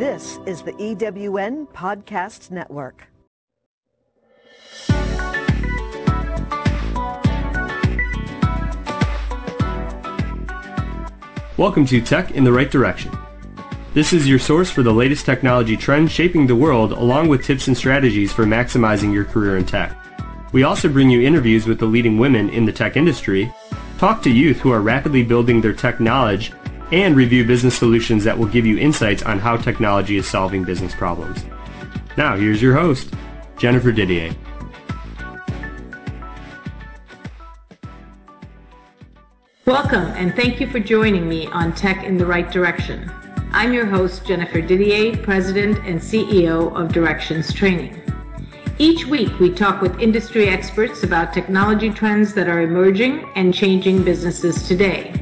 This is the EWN Podcast Network. Welcome to Tech in the Right Direction. This is your source for the latest technology trends shaping the world along with tips and strategies for maximizing your career in tech. We also bring you interviews with the leading women in the tech industry, talk to youth who are rapidly building their tech knowledge, and review business solutions that will give you insights on how technology is solving business problems. Now, here's your host, Jennifer Didier. Welcome, and thank you for joining me on Tech in the Right Direction. I'm your host, Jennifer Didier, President and CEO of Directions Training. Each week, we talk with industry experts about technology trends that are emerging and changing businesses today,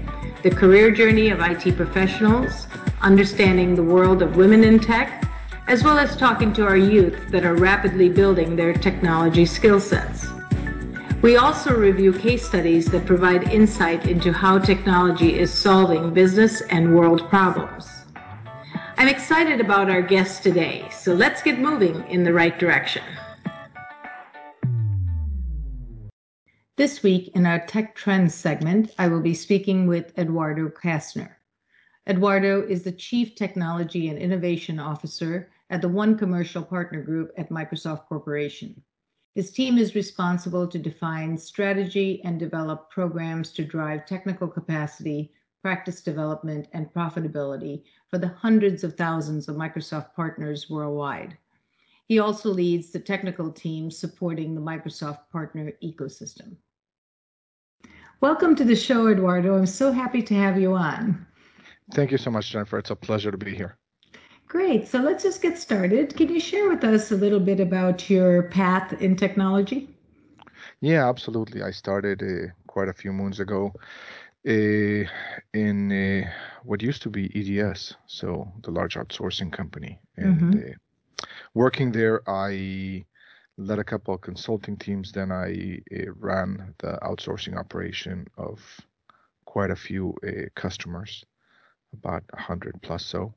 the career journey of IT professionals, understanding the world of women in tech, as well as talking to our youth that are rapidly building their technology skill sets. We also review case studies that provide insight into how technology is solving business and world problems. I'm excited about our guests today, so let's get moving in the right direction. This week in our Tech Trends segment, I will be speaking with Eduardo Kassner. Eduardo is the Chief Technology and Innovation Officer at the One Commercial Partner Group at Microsoft Corporation. His team is responsible to define strategy and develop programs to drive technical capacity, practice development, and profitability for the hundreds of thousands of Microsoft partners worldwide. He also leads the technical team supporting the Microsoft partner ecosystem. Welcome to the show, Eduardo. I'm so happy to have you on. Thank you so much, Jennifer. It's a pleasure to be here. Great. So let's just get started. Can you share with us a little bit about your path in technology? Yeah, absolutely. I started uh, quite a few moons ago uh, in uh, what used to be EDS, so the large outsourcing company. And mm-hmm. working there, I led a couple of consulting teams. Then I uh, ran the outsourcing operation of quite a few uh, customers, about a hundred plus so.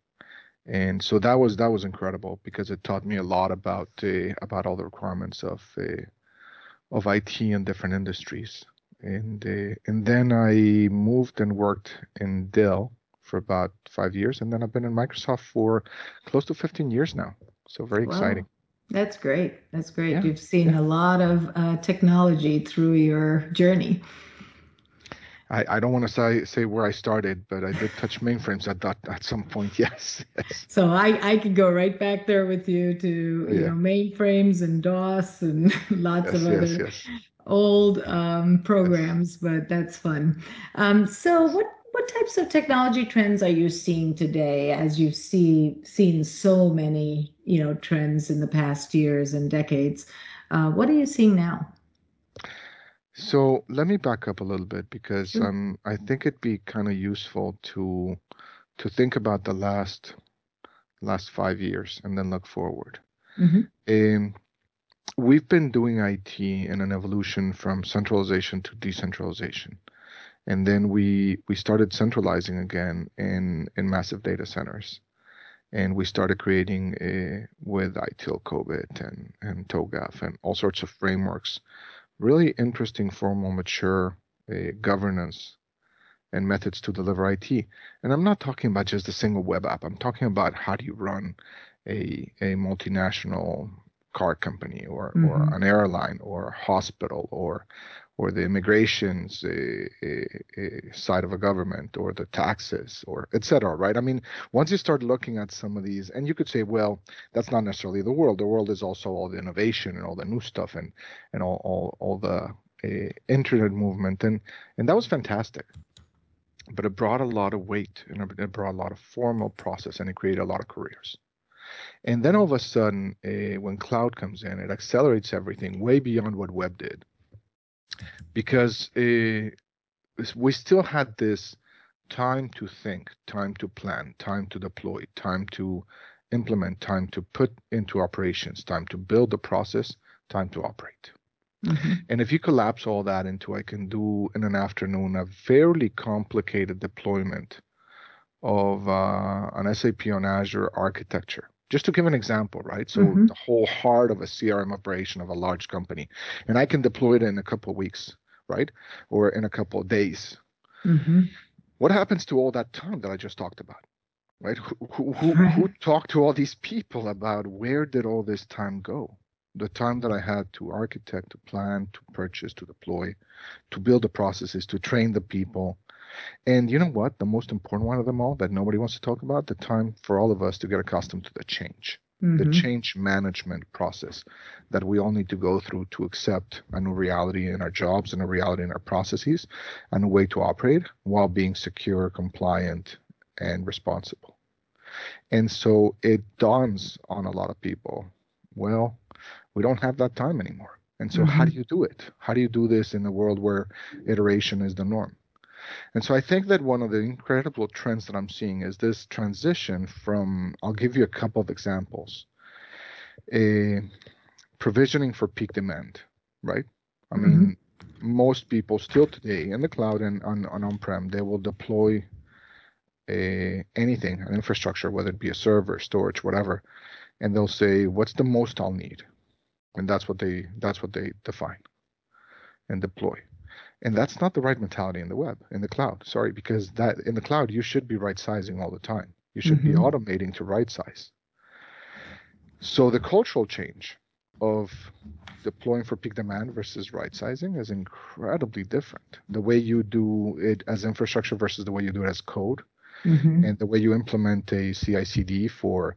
And so that was that was incredible because it taught me a lot about uh, about all the requirements of uh, of IT in different industries. And uh, and then I moved and worked in Dell for about five years, and then I've been in Microsoft for close to 15 years now. So very wow. exciting. That's great. That's great. Yeah. You've seen yeah. a lot of uh, technology through your journey. I, I don't want to say say where I started, but I did touch mainframes at that at some point. Yes. yes. So I I could go right back there with you to you yeah. know mainframes and DOS and lots yes, of other yes, old um, programs, but that's fun. Um, so what what types of technology trends are you seeing today as you see seen so many you know trends in the past years and decades? Uh, what are you seeing now? So let me back up a little bit because um, i think it'd be kind of useful to to think about the last last five years and then look forward. Mm-hmm. um, we've been doing it in an evolution from centralization to decentralization and then we we started centralizing again in in massive data centers. And we started creating a, with ITIL COBIT and and TOGAF and all sorts of frameworks. Really interesting formal mature uh, governance and methods to deliver IT and I'm not talking about just a single web app. I'm talking about how do you run a a multinational car company or, mm-hmm. or an airline or a hospital or or the immigrations side of a government or the taxes or etc right? I mean once you start looking at some of these and you could say well that's not necessarily the world. The world is also all the innovation and all the new stuff and and all all, all the uh, internet movement. And and that was fantastic. But it brought a lot of weight and it brought a lot of formal process and it created a lot of careers. And then all of a sudden uh, when cloud comes in it accelerates everything way beyond what web did because uh, we still had this time to think, time to plan, time to deploy, time to implement, time to put into operations, time to build the process, time to operate. Mm-hmm. And if you collapse all that into I can do in an afternoon a fairly complicated deployment of uh, an SAP on Azure architecture. Just to give an example, right? So Mhm. the whole heart of a CRM operation of a large company, and I can deploy it in a couple of weeks, right, or in a couple of days. hmm What happens to all that time that I just talked about, right? Who who who, who talked to all these people about where did all this time go? The time that I had to architect, to plan, to purchase, to deploy, to build the processes, to train the people. And you know what? The most important one of them all that nobody wants to talk about, the time for all of us to get accustomed to the change, the hmm change management process that we all need to go through to accept a new reality in our jobs and a reality in our processes and a way to operate while being secure, compliant, and responsible. And so it dawns on a lot of people, well, we don't have that time anymore. And so how do you do it? How do you do this in a world where iteration is the norm? And so I think that one of the incredible trends that I'm seeing is this transition from, I'll give you a couple of examples. A provisioning for peak demand, right? I mean, mm-hmm. most people still today in the cloud and on, on on-prem, they will deploy a, anything, an infrastructure, whether it be a server, storage, whatever, and they'll say, what's the most I'll need? And that's what they that's what they define and deploy. And that's not the right mentality in the web, in the cloud. Sorry, because that in the cloud you should be right sizing all the time. You should be Mhm. automating to right size. So the cultural change of deploying for peak demand versus right sizing is incredibly different. The way you do it as infrastructure versus the way you do it as code, hmm and the way you implement a CI/CD for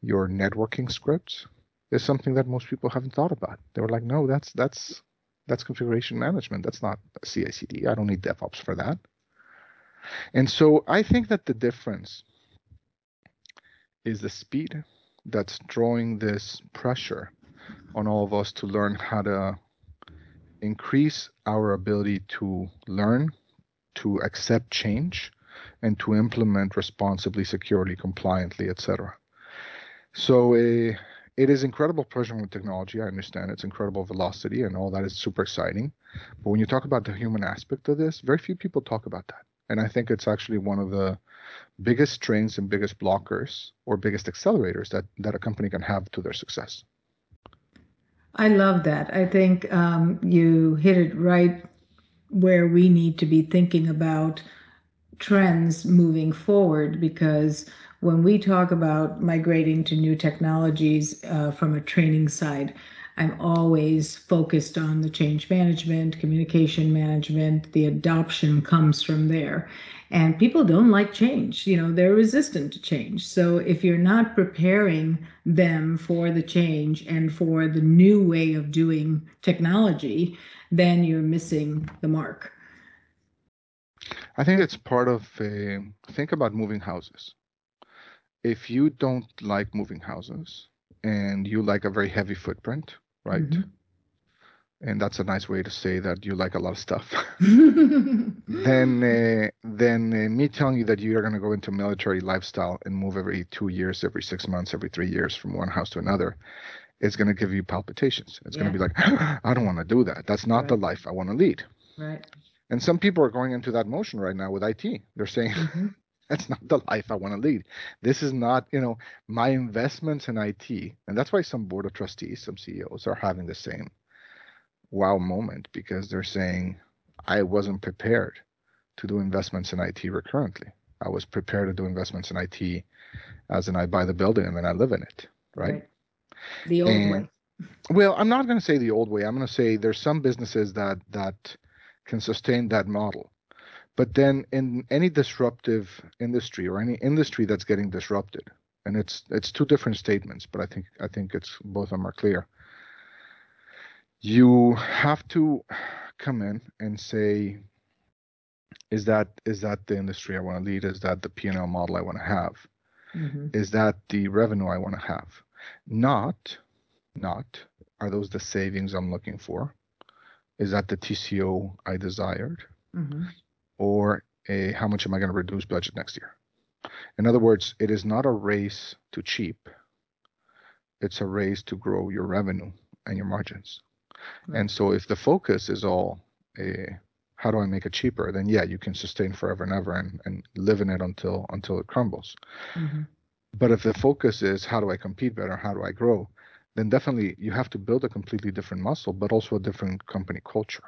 your networking scripts is something that most people haven't thought about. They were like, "No, that's that's that's configuration management. That's not CI/CD. I don't need DevOps for that." And so I think that the difference is the speed that's drawing this pressure on all of us to learn how to increase our ability to learn, to accept change, and to implement responsibly, securely, compliantly, etc. So uh, it is incredible pleasure with technology. I understand it's incredible velocity and all that is super exciting. But when you talk about the human aspect of this, very few people talk about that. And I think it's actually one of the biggest strains and biggest blockers or biggest accelerators that, that a company can have to their success. I love that. I think um, you hit it right where we need to be thinking about trends moving forward because when we talk about migrating to new technologies uh, from a training side, I'm always focused on the change management, communication management. The adoption comes from there. And people don't like change. You know, they're resistant to change. So if you're not preparing them for the change and for the new way of doing technology, then you're missing the mark. I think it's part of a think about moving houses. If you don't like moving houses and you like a very heavy footprint, right? Mhm. And that's a nice way to say that you like a lot of stuff. Then uh, then uh, me telling you that you are going to go into military lifestyle and move every two years, every six months, every three years from one house to another, is going to give you palpitations. It's going to be like, I don't want to do that. That's not the life I want to lead. right. And some people are going into that motion right now with IT. They're saying, Mhm. that's not the life I want to lead. This is not, you know, my investments in IT. And that's why some board of trustees, some CEOs are having the same wow moment because they're saying, I wasn't prepared to do investments in IT recurrently. I was prepared to do investments in IT as in I buy the building and then I live in it. Right. The old And- way. Well, I'm not going to say the old way. I'm going to say there's some businesses that that can sustain that model. But then in any disruptive industry or any industry that's getting disrupted, and it's it's two different statements, but I think I think it's both of them are clear. You have to come in and say, is that is that the industry I want to lead? Is that the P&L model I want to have? Mhm. Is that the revenue I want to have? Not, not, are those the savings I'm looking for? Is that the TCO I desired? Mhm. Or a, how much am I going to reduce budget next year? In other words, it is not a race to cheap. It's a race to grow your revenue and your margins. Right. And so if the focus is all a how do I make it cheaper? Then yeah, you can sustain forever and ever and, and live in it until until it crumbles. Mm-hmm. But if the focus is how do I compete better, how do I grow, then definitely you have to build a completely different muscle, but also a different company culture.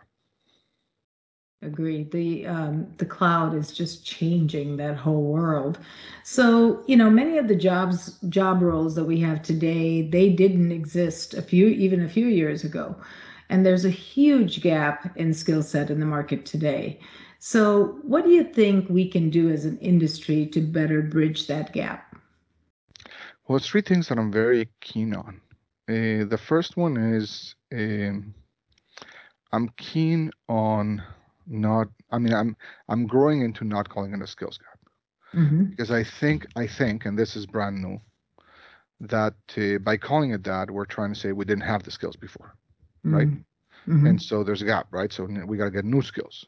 Agreed. The um, the cloud is just changing that whole world. So you know, many of the jobs job roles that we have today, they didn't exist a few even a few years ago, and there's a huge gap in skill set in the market today. So, what do you think we can do as an industry to better bridge that gap? Well, three things that I'm very keen on. Uh, the first one is um, I'm keen on not i mean i'm i'm growing into not calling it a skills gap mm-hmm. because i think i think and this is brand new that uh, by calling it that we're trying to say we didn't have the skills before mm-hmm. right mm-hmm. and so there's a gap right so we got to get new skills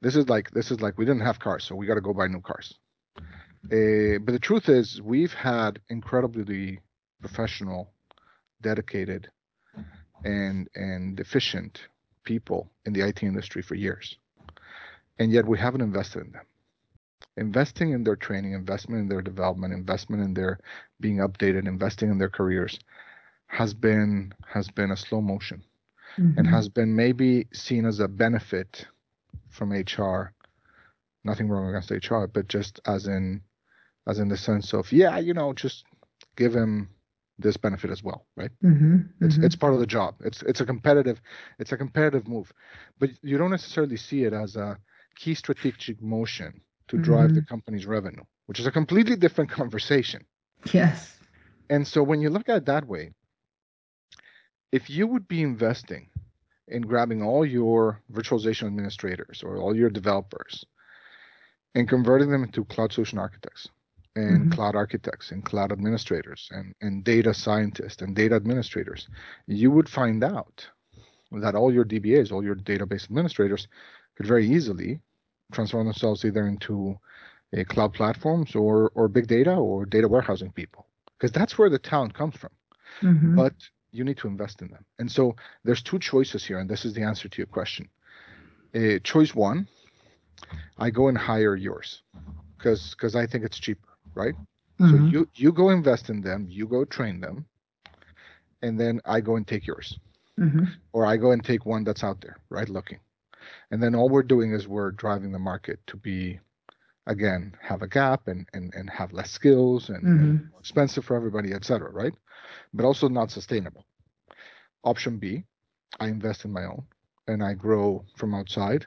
this is like this is like we didn't have cars so we got to go buy new cars uh, but the truth is we've had incredibly professional dedicated and and efficient people in the IT industry for years. And yet we haven't invested in them. Investing in their training, investment in their development, investment in their being updated, investing in their careers has been has been a slow motion mm-hmm. and has been maybe seen as a benefit from HR. Nothing wrong against HR, but just as in as in the sense of, yeah, you know, just give him this benefit as well, right? Mm-hmm, it's mm-hmm. it's part of the job. It's it's a competitive it's a competitive move, but you don't necessarily see it as a key strategic motion to drive mm-hmm. the company's revenue, which is a completely different conversation. Yes. And so when you look at it that way, if you would be investing in grabbing all your virtualization administrators or all your developers and converting them into cloud solution architects and mm-hmm. cloud architects and cloud administrators and, and data scientists and data administrators, you would find out that all your DBAs, all your database administrators, could very easily transform themselves either into a cloud platforms or or big data or data warehousing people, because that's where the talent comes from. Mm-hmm. But you need to invest in them. And so there's two choices here, and this is the answer to your question. Uh, choice one, I go and hire yours because because I think it's cheaper right? Mm-hmm. So you you go invest in them, you go train them, and then I go and take yours, mm-hmm. or I go and take one that's out there, right, looking, and then all we're doing is we're driving the market to be, again, have a gap and and and have less skills and, mm-hmm. and expensive for everybody, etc. Right, but also not sustainable. Option B, I invest in my own and I grow from outside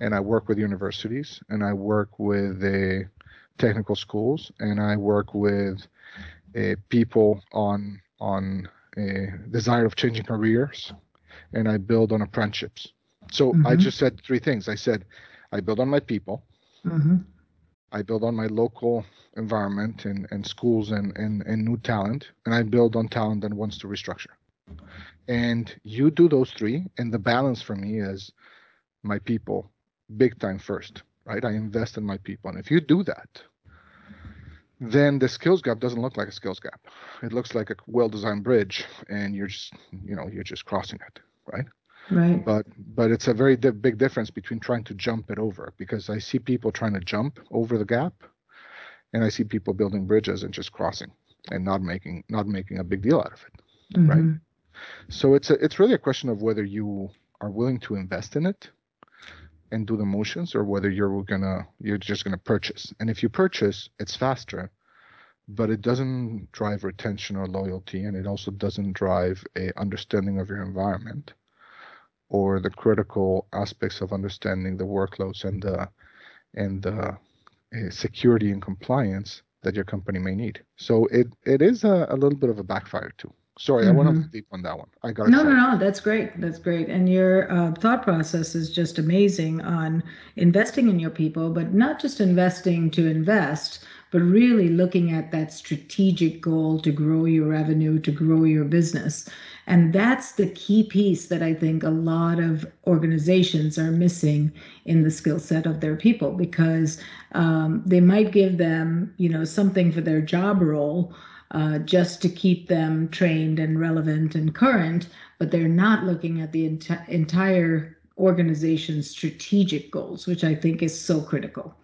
and I work with universities and I work with a technical schools, and I work with uh, people on on a desire of changing careers, and I build on apprenticeships. So mm-hmm. I just said three things. I said I build on my people. Mm-hmm. I build on my local environment and, and schools and, and, and new talent, and I build on talent that wants to restructure. And you do those three, and the balance for me is my people big time first right? I invest in my people. And if you do that, then the skills gap doesn't look like a skills gap. It looks like a well-designed bridge, and you're just, you know, you're just crossing it, right? Right. But but it's a very di- big difference between trying to jump it over because I see people trying to jump over the gap, and I see people building bridges and just crossing and not making not making a big deal out of it, mm-hmm. right? So it's a, it's really a question of whether you are willing to invest in it and do the motions or whether you're gonna you're just gonna purchase. And if you purchase it's faster but it doesn't drive retention or loyalty and it also doesn't drive a understanding of your environment or the critical aspects of understanding the workloads and the and the uh, security and compliance that your company may need. So it it is a, a little bit of a backfire too Sorry, mm-hmm. I went off deep on that one. I got no, no, no. That's great. That's great. And your uh, thought process is just amazing on investing in your people, but not just investing to invest, but really looking at that strategic goal to grow your revenue, to grow your business. And that's the key piece that I think a lot of organizations are missing in the skill set of their people because um, they might give them, you know, something for their job role uh, just to keep them trained and relevant and current, but they're not looking at the ent- entire organization's strategic goals, which I think is so critical.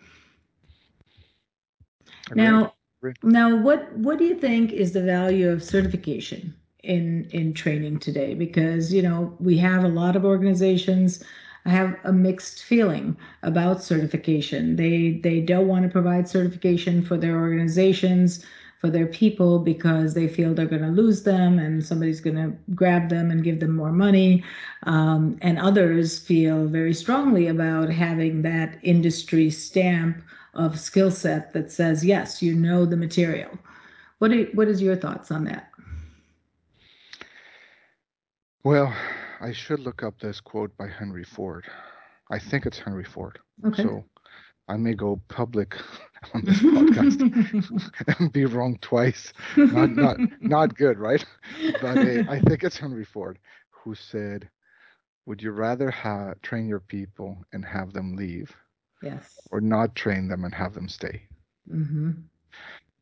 Agreed. Now, Agreed. now, what what do you think is the value of certification in in training today? Because you know we have a lot of organizations I have a mixed feeling about certification. They they don't want to provide certification for their organizations for their people because they feel they're going to lose them and somebody's going to grab them and give them more money. Um, and others feel very strongly about having that industry stamp of skill set that says, yes, you know the material. What, are, what is your thoughts on that? Well, I should look up this quote by Henry Ford. I think it's Henry Ford. Okay. So I may go public on this podcast and be wrong twice. Not not not good, right? But uh, I think it's Henry Ford who said, "Would you rather have train your people and have them leave, yes. or not train them and have them stay?" Mm-hmm.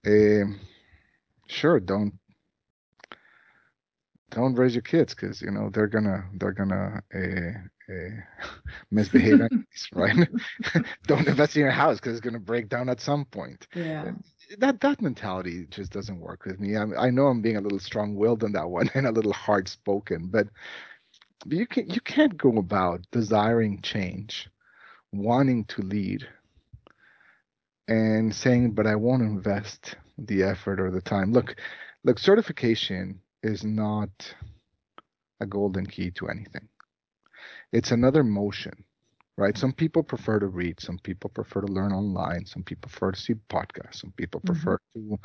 Um, sure, don't don't raise your kids because you know they're gonna they're gonna uh, uh, misbehave right? don't invest in your house because it's gonna break down at some point. Yeah. That that mentality just doesn't work with me. I, I know I'm being a little strong-willed on that one and a little hard-spoken, but you can you can't go about desiring change, wanting to lead, and saying, "But I won't invest the effort or the time." Look, look, certification is not a golden key to anything. It's another motion, right? Some people prefer to read, some people prefer to learn online, some people prefer to see podcasts, some people prefer to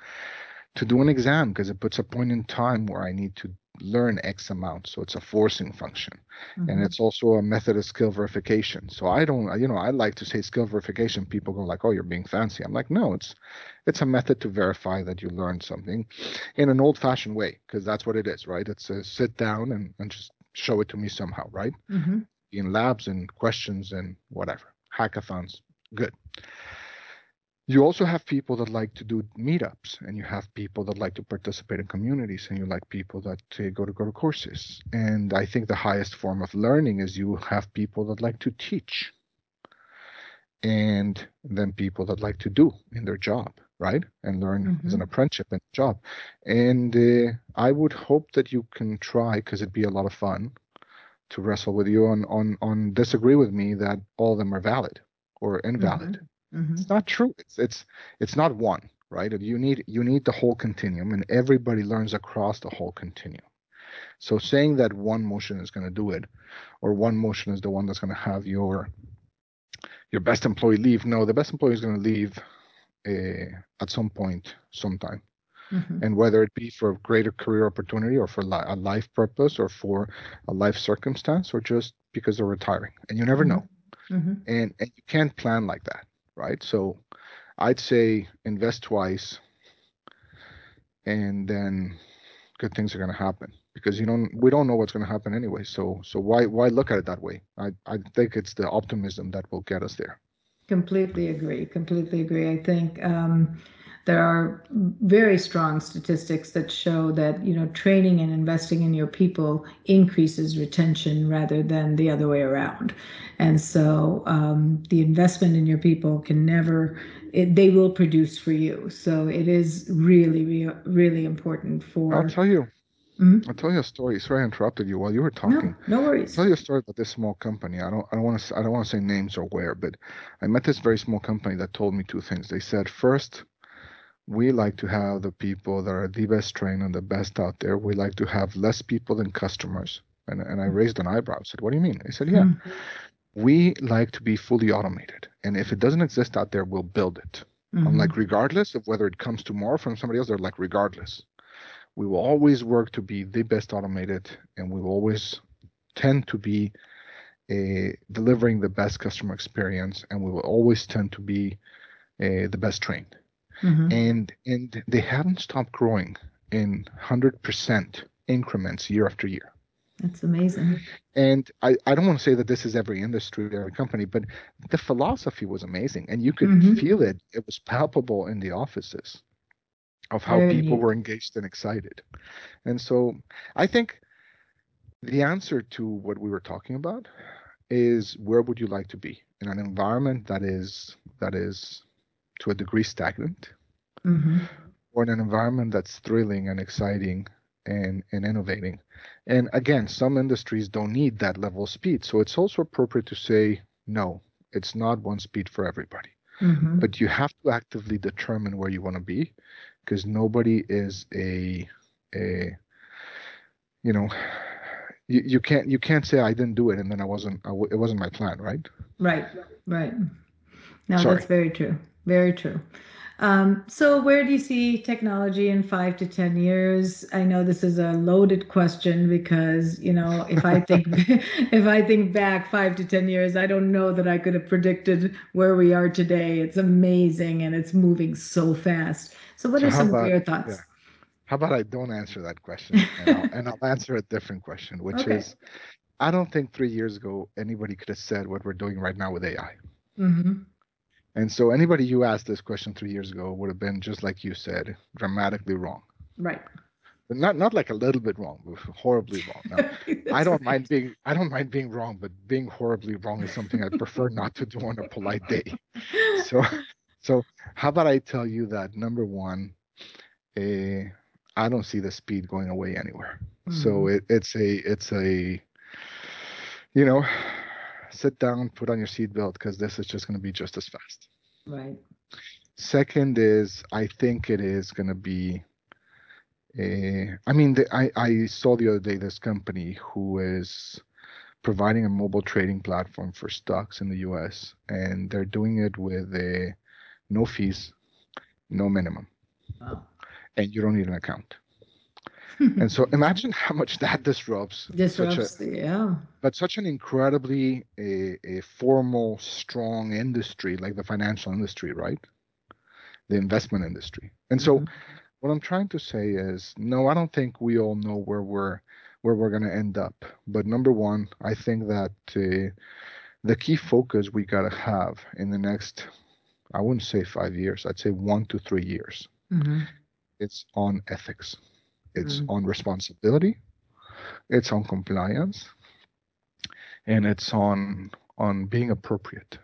to do an exam because it puts a point in time where I need to learn X amount. So it's a forcing function. And Mhm. it's also a method of skill verification. So I don't, you know, I like to say skill verification. People go like, "Oh, you're being fancy." I'm like, no, it's it's a method to verify that you learned something in an old-fashioned way because that's what it is, right? It's a sit down and, and just show it to me somehow, right? Mhm. In labs and questions and whatever, hackathons, good. You also have people that like to do meetups, and you have people that like to participate in communities, and you like people that uh, go to go to courses. And I think the highest form of learning is you have people that like to teach, and then people that like to do in their job, right? And learn as an apprenticeship and job. And uh, I would hope that you can try, because it'd be a lot of fun, to wrestle with you on on on disagree with me that all of them are valid or invalid Mhm. it's not true it's it's it's not one right you need you need the whole continuum and everybody learns across the whole continuum so saying that one motion is going to do it or one motion is the one that's going to have your your best employee leave no the best employee is going to leave at some point sometime Mhm. and whether it be for greater career opportunity or for li- a life purpose or for a life circumstance or just because they're retiring and you never Mhm. know Mhm. and, and you can't plan like that right so i'd say invest twice and then good things are going to happen because you don't we don't know what's going to happen anyway so so why why look at it that way i i think it's the optimism that will get us there Completely agree. Completely agree. I think um, there are very strong statistics that show that you know training and investing in your people increases retention rather than the other way around. And so um, the investment in your people can never. They will produce for you. So it is really, really, really important for. i'll tell you Mhm. i'll tell you a story sorry i interrupted you while you were talking no no worries. I'll tell you a story about this small company. I don't I don't want to I don't want to say names or where, but I met this very small company that told me two things. They said first, we like to have the people that are the best trained and the best out there. We like to have less people than customers. And and I raised an eyebrow. I said, What do you mean? They said, Yeah. Mhm. We like to be fully automated. And if it doesn't exist out there, we'll build it. I'm Mhm. like, regardless of whether it comes tomorrow from somebody else, they're like, regardless. We will always work to be the best automated and we will always tend to be uh, delivering the best customer experience and we will always tend to be uh, the best trained Mhm. and and they haven't stopped growing in 100% increments year after year That's amazing. and I, I don't want to say that this is every industry every company but the philosophy was amazing and you could Mhm. feel it it was palpable in the offices of how Very people neat. were engaged and excited and so i think the answer to what we were talking about is where would you like to be in an environment that is that is to a degree stagnant Mm-hmm. or in an environment that's thrilling and exciting and, and innovating. And again, some industries don't need that level of speed. So it's also appropriate to say, no, it's not one speed for everybody. Mm-hmm. But you have to actively determine where you want to be because nobody is a, a, you know, you, you can't you can't say I didn't do it and then I wasn't I w- it wasn't my plan, right? Right, right. No, Sorry. that's very true. Very true. Um, so, where do you see technology in five to ten years? I know this is a loaded question because you know if I think if I think back five to ten years, I don't know that I could have predicted where we are today. It's amazing and it's moving so fast. So, what So are how some about- of your thoughts? yeah. How about I don't answer that question and I'll, and I'll answer a different question, which Okay. is I don't think three years ago anybody could have said what we're doing right now with AI. Mm-hmm. And so anybody you asked this question three years ago would have been just like you said, dramatically wrong. Right. But not not like a little bit wrong, but horribly wrong. I don't right. mind being I don't mind being wrong, but being horribly wrong is something I prefer not to do on a polite day. So so how about I tell you that number one, eh, I don't see the speed going away anywhere. So it, it's a it's a you know sit down, put on your seatbelt because this is just going to be just as fast. Right. Second is I think it is going to be. A, I mean, the, I I saw the other day this company who is providing a mobile trading platform for stocks in the U.S. and they're doing it with a no fees, no minimum, Wow. and you don't need an account. And so imagine how much that disrupts a Disrupts the yeah. but such an incredibly a, a formal, strong industry like the financial industry, right? The investment industry. And so Mhm. what I'm trying to say is no, I don't think we all know where we're where we're going to end up. But number one, I think that uh, the key focus we got to have in the next, I wouldn't say five years, I'd say one to three years. Mhm. It's on ethics, it's Mm. on responsibility, it's on compliance, and it's on on being appropriate.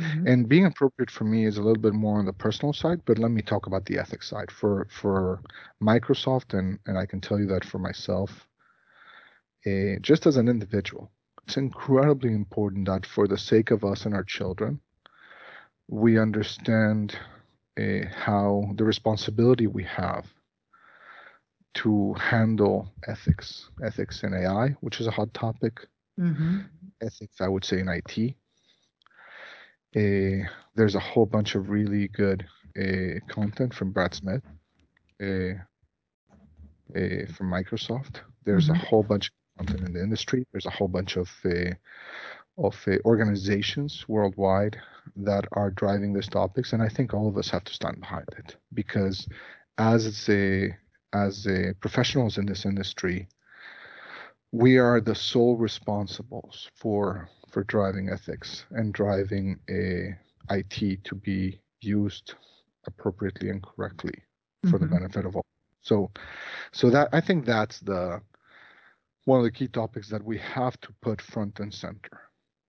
Mhm. And being appropriate for me is a little bit more on the personal side, but let me talk about the ethics side. For for Microsoft, and and I can tell you that for myself, eh, just as an individual, it's incredibly important that for the sake of us and our children, we understand uh, how the responsibility we have to handle ethics, ethics in AI, which is a hot topic, Mhm. ethics, I would say, in IT. Uh, there's a whole bunch of really good uh, content from Brad Smith uh, from Microsoft. There's Mhm. a whole bunch of content in the industry. There's a whole bunch of uh, of uh, organizations worldwide that are driving these topics, and I think all of us have to stand behind it because, as a as professionals in this industry, we are the sole responsibles for for driving ethics and driving a IT to be used appropriately and correctly for the Mhm. benefit of all. So, so that I think that's the one of the key topics that we have to put front and center,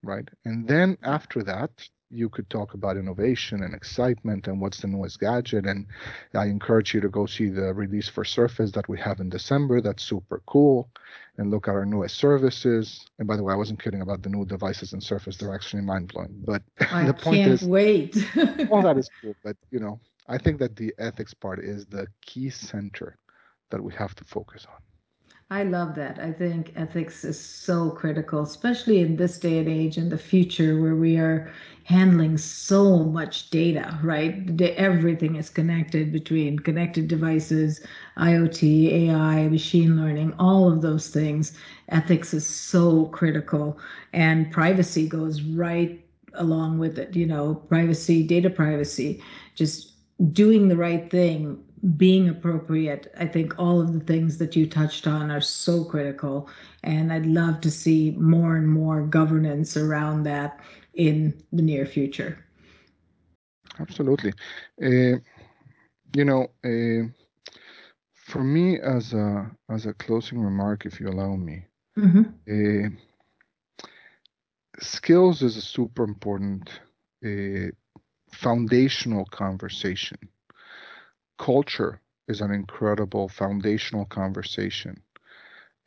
right? And then after that, you could talk about innovation and excitement and what's the newest gadget. And I encourage you to go see the release for Surface that we have in December. That's super cool. And look at our newest services. And by the way, I wasn't kidding about the new devices in Surface. They're actually mind blowing. But I the point can't is, wait. all that is cool. But you know, I think that the ethics part is the key center that we have to focus on. I love that. I think ethics is so critical, especially in this day and age in the future where we are handling so much data, right? Everything is connected between connected devices, IoT, AI, machine learning, all of those things. Ethics is so critical, and privacy goes right along with it. You know, privacy, data privacy, just doing the right thing being appropriate. I think all of the things that you touched on are so critical. And I'd love to see more and more governance around that in the near future. Absolutely. Uh, you know, uh, for me, as a as a closing remark, if you allow me, Mm-hmm. uh, skills is a super important uh, foundational conversation. Culture is an incredible foundational conversation.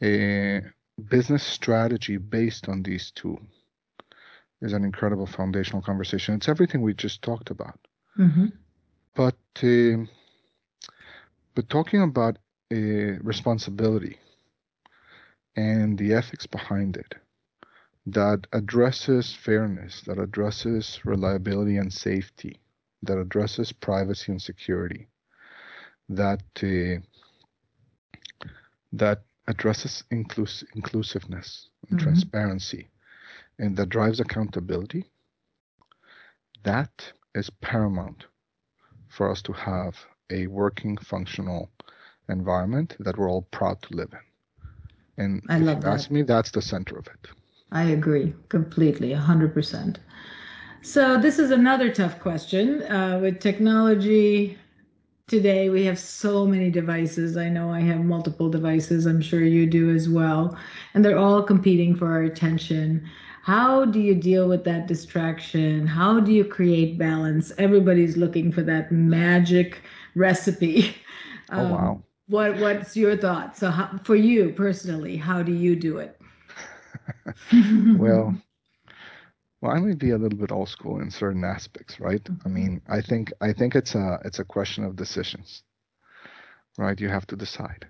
A business strategy based on these two is an incredible foundational conversation. It's everything we just talked about. Mm-hmm. But uh, but talking about uh, responsibility and the ethics behind it that addresses fairness, that addresses reliability and safety, that addresses privacy and security, that uh, that addresses inclus- inclusiveness and Mhm. transparency, and that drives accountability. That is paramount for us to have a working, functional environment that we're all proud to live in. And I if love you that. ask me, that's the center of it. I agree completely, 100%. So, this is another tough question. Uh, with technology today, we have so many devices. I know I have multiple devices. I'm sure you do as well. And they're all competing for our attention. How do you deal with that distraction? How do you create balance? Everybody's looking for that magic recipe. Oh, wow. Um, what What's your thought? So, how, for you personally, how do you do it? well, well, I may be a little bit old school in certain aspects, right? I Mhm. mean, I think I think it's a it's a question of decisions, right? You have to decide.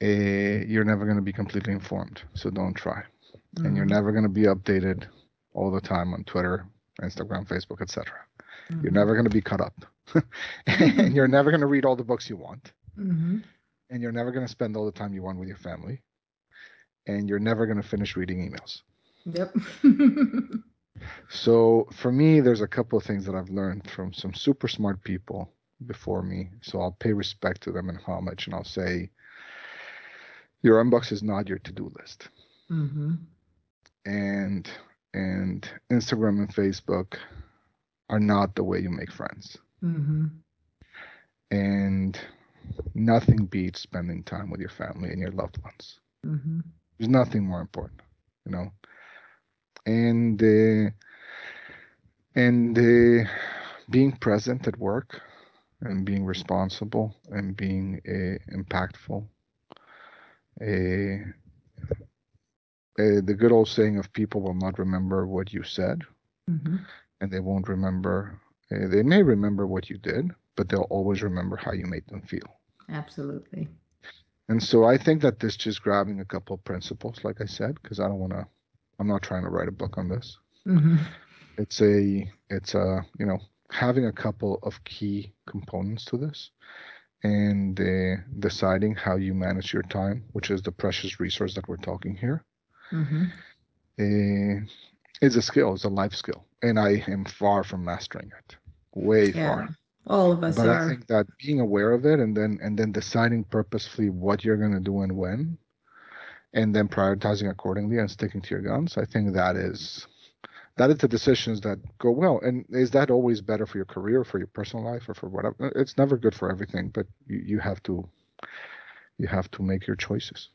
Eh, you're never going to be completely informed, so don't try. And you're Mhm. never going to be updated all the time on Twitter, Instagram, Facebook, etc. You're Mhm. never going to be caught up, and you're never going to read all the books you want, Mhm. and you're never going to spend all the time you want with your family, and you're never going to finish reading emails. Yep. So for me, there's a couple of things that I've learned from some super smart people before me. So I'll pay respect to them and homage, and I'll say, your inbox is not your to-do list, Mhm. and and Instagram and Facebook are not the way you make friends. Mhm. And nothing beats spending time with your family and your loved ones. Mhm. There's nothing more important, you know. And uh, and being present at work and being responsible and being uh, impactful. Uh, uh, the good old saying of people will not remember what you said, Mhm. and they won't remember. Uh, they may remember what you did, but they'll always remember how you made them feel. Absolutely. And so I think that this just grabbing a couple of principles, like I said, because I don't want to. I'm not trying to write a book on this. Mhm. It's a. It's a. You know, having a couple of key components to this, and uh, deciding how you manage your time, which is the precious resource that we're talking here, Mhm. uh, is a skill. It's a life skill, and I am far from mastering it. Way Yeah. far. All of us but are. I think that being aware of it and then and then deciding purposefully what you're going to do and when, and then prioritizing accordingly and sticking to your guns, I think that is that is the decisions that go well. And is that always better for your career, for your personal life, or for whatever? It's never good for everything, but you, you have to you have to make your choices.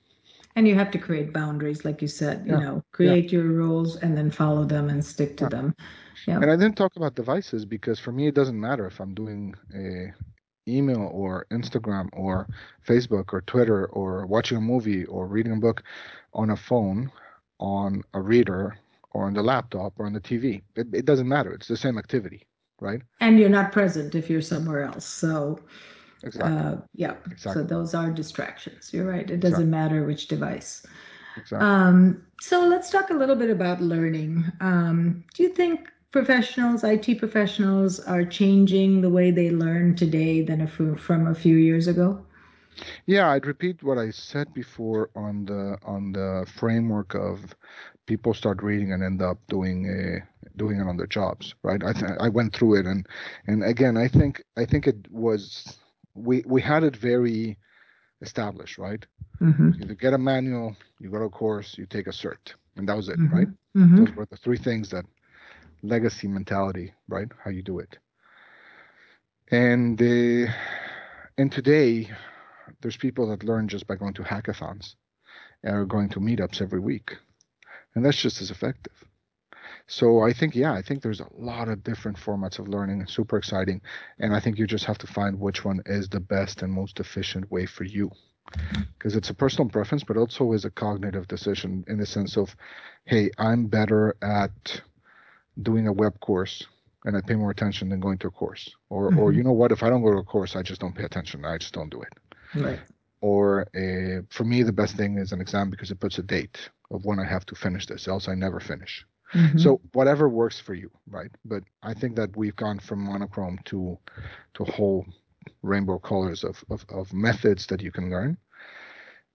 And you have to create boundaries, like you said, you Yeah. know, create your rules and then follow them and stick to Yeah. them. Yeah. And I didn't talk about devices because for me it doesn't matter if I'm doing a email or Instagram or Facebook or Twitter or watching a movie or reading a book on a phone, on a reader or on the laptop or on the TV. It, it doesn't matter. It's the same activity, right? And you're not present if you're somewhere else. So, Exactly. uh, yeah. So those are distractions. You're right. It doesn't matter which device. exactly. Um, so let's talk a little bit about learning. Um, do you think professionals, IT professionals, are changing the way they learn today than a few, from a few years ago? Yeah, I'd repeat what I said before on the on the framework of people start reading and end up doing a, doing it on their jobs, right? I th- I went through it and and again, I think I think it was we we had it very established, right? Mm-hmm. You get a manual, you go to a course, you take a cert, and that was it, Mhm. right? Mm-hmm. Those were the three things that legacy mentality, right? How you do it. And uh, and today, there's people that learn just by going to hackathons or going to meetups every week, and that's just as effective. so I think yeah, I think there's a lot of different formats of learning, super exciting, and I think you just have to find which one is the best and most efficient way for you, because it's a personal preference, but also is a cognitive decision in the sense of, hey, I'm better at doing a web course and I pay more attention than going to a course, or mm-hmm. or you know what, if I don't go to a course, I just don't pay attention, I just don't do it. Right. Or uh, for me, the best thing is an exam because it puts a date of when I have to finish this, else I never finish. Mm-hmm. So whatever works for you, right? But I think that we've gone from monochrome to to whole rainbow colors of, of, of methods that you can learn,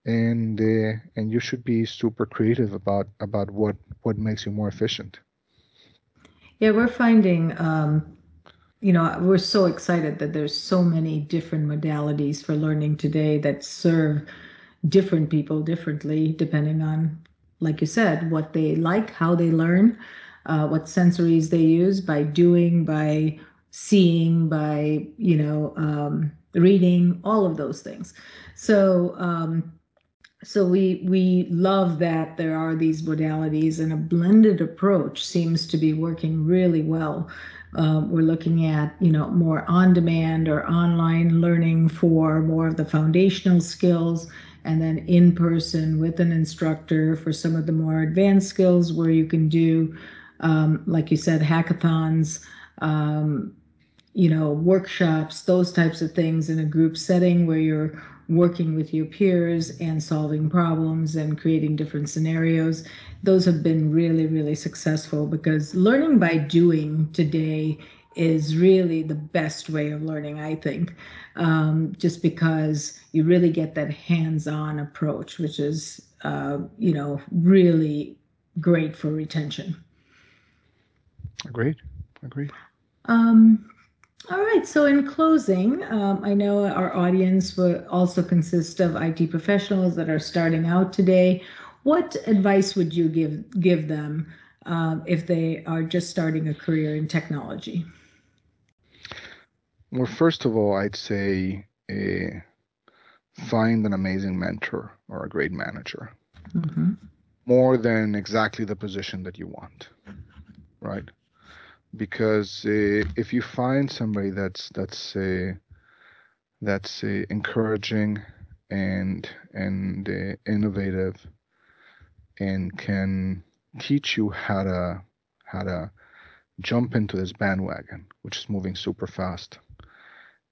and uh, and you should be super creative about about what what makes you more efficient. Yeah, we're finding. Um, you know, we're so excited that there's so many different modalities for learning today that serve different people differently depending on like you said, what they like, how they learn, uh, what sensories they use by doing, by seeing, by you know, um, reading, all of those things. So um, so we we love that there are these modalities and a blended approach seems to be working really well. Um, we're looking at you know more on demand or online learning for more of the foundational skills and then in person with an instructor for some of the more advanced skills where you can do, um, like you said, hackathons, um, you know, workshops, those types of things in a group setting where you're working with your peers and solving problems and creating different scenarios. Those have been really, really successful because learning by doing today is really the best way of learning, I think, um, just because you really get that hands-on approach, which is, uh, you know, really great for retention. Agreed. Agreed. Um, all right. So, in closing, um, I know our audience will also consist of IT professionals that are starting out today. What advice would you give give them um, if they are just starting a career in technology? Well, first of all, I'd say uh, find an amazing mentor or a great manager. Mm-hmm. More than exactly the position that you want, right? Because uh, if you find somebody that's that's uh, that's uh, encouraging and and uh, innovative and can teach you how to how to jump into this bandwagon, which is moving super fast,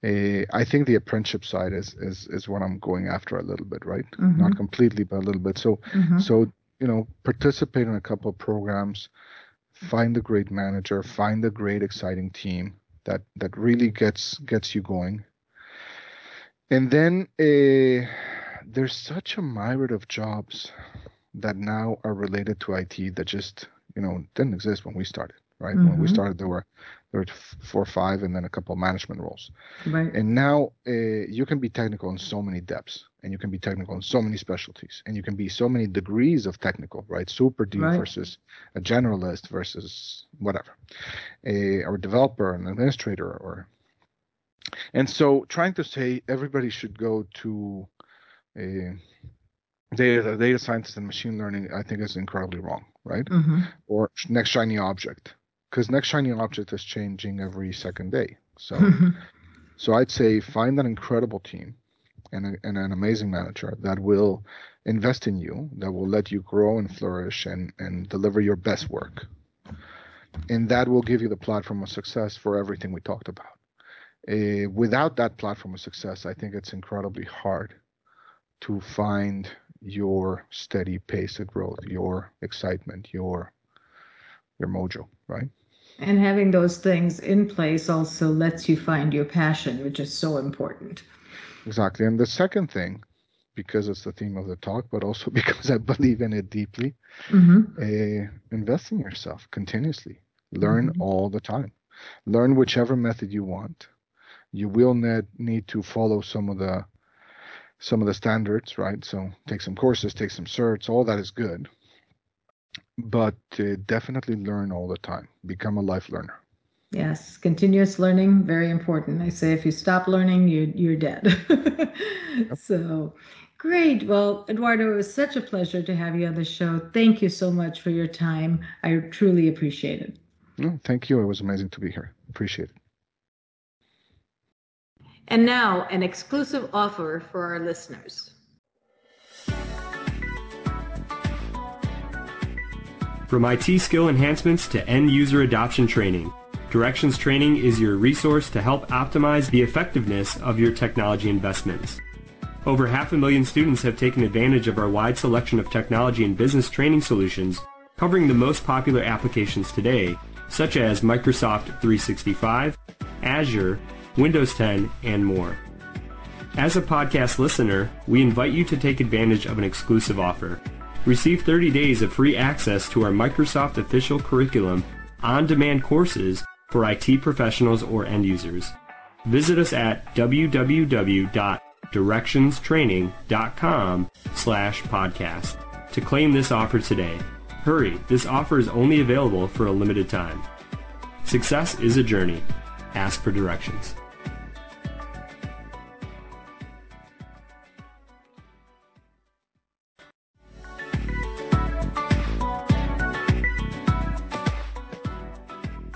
uh, I think the apprenticeship side is is is what I'm going after a little bit, right? Mm-hmm. Not completely, but a little bit. So mm-hmm. so you know, participate in a couple of programs, find a great manager, find a great exciting team that that really gets gets you going. And then uh, there's such a myriad of jobs that now are related to IT that just you know didn't exist when we started right? Mm-hmm. When we mm-hmm. started, there were there were four or five, and then a couple of management roles. Right. And now uh, you can be technical in so many depths, and you can be technical in so many specialties, and you can be so many degrees of technical, right? Super deep right. versus a generalist versus whatever, a or a developer, an administrator, or. And so, trying to say everybody should go to a data data scientist and machine learning, I think is incredibly wrong, right? Mm-hmm. Or next shiny object because next shiny object is changing every second day. So, so I'd say find an incredible team and, and an amazing manager that will invest in you, that will let you grow and flourish and, and deliver your best work. And that will give you the platform of success for everything we talked about. Uh, without that platform of success, I think it's incredibly hard to find your steady pace of growth, your excitement, your your mojo, right? And having those things in place also lets you find your passion, which is so important. Exactly. And the second thing, because it's the theme of the talk, but also because I believe in it deeply, mm-hmm. uh, invest in yourself continuously. Learn mm-hmm. all the time. Learn whichever method you want. You will need, need to follow some of the some of the standards, right? So take some courses, take some certs, all that is good but uh, definitely learn all the time. Become a life learner. Yes, continuous learning very important. I say if you stop learning, you you're dead. yep. So Great. Well, Eduardo, it was such a pleasure to have you on the show. Thank you so much for your time. I truly appreciate it. No, thank you. It was amazing to be here. Appreciate it. And now, an exclusive offer for our listeners. From IT skill enhancements to end user adoption training, Directions Training is your resource to help optimize the effectiveness of your technology investments. Over half a million students have taken advantage of our wide selection of technology and business training solutions covering the most popular applications today, such as Microsoft 365, Azure, Windows 10, and more. As a podcast listener, we invite you to take advantage of an exclusive offer. Receive 30 days of free access to our Microsoft official curriculum on-demand courses for IT professionals or end users. Visit us at www.directionstraining.com slash podcast to claim this offer today. Hurry, this offer is only available for a limited time. Success is a journey. Ask for directions.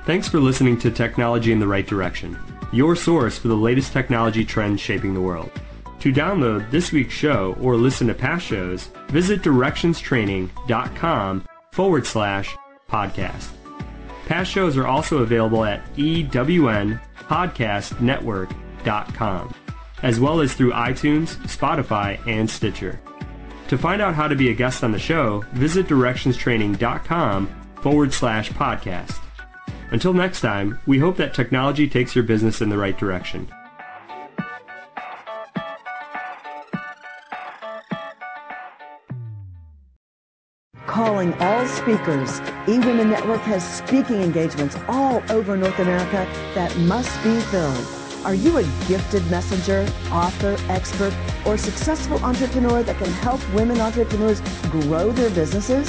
Thanks for listening to Technology in the Right Direction, your source for the latest technology trends shaping the world. To download this week's show or listen to past shows, visit directionstraining.com forward slash podcast. Past shows are also available at ewnpodcastnetwork.com, as well as through iTunes, Spotify, and Stitcher. To find out how to be a guest on the show, visit directionstraining.com forward slash podcast. Until next time, we hope that technology takes your business in the right direction. Calling all speakers, eWomen Network has speaking engagements all over North America that must be filled. Are you a gifted messenger, author, expert, or successful entrepreneur that can help women entrepreneurs grow their businesses?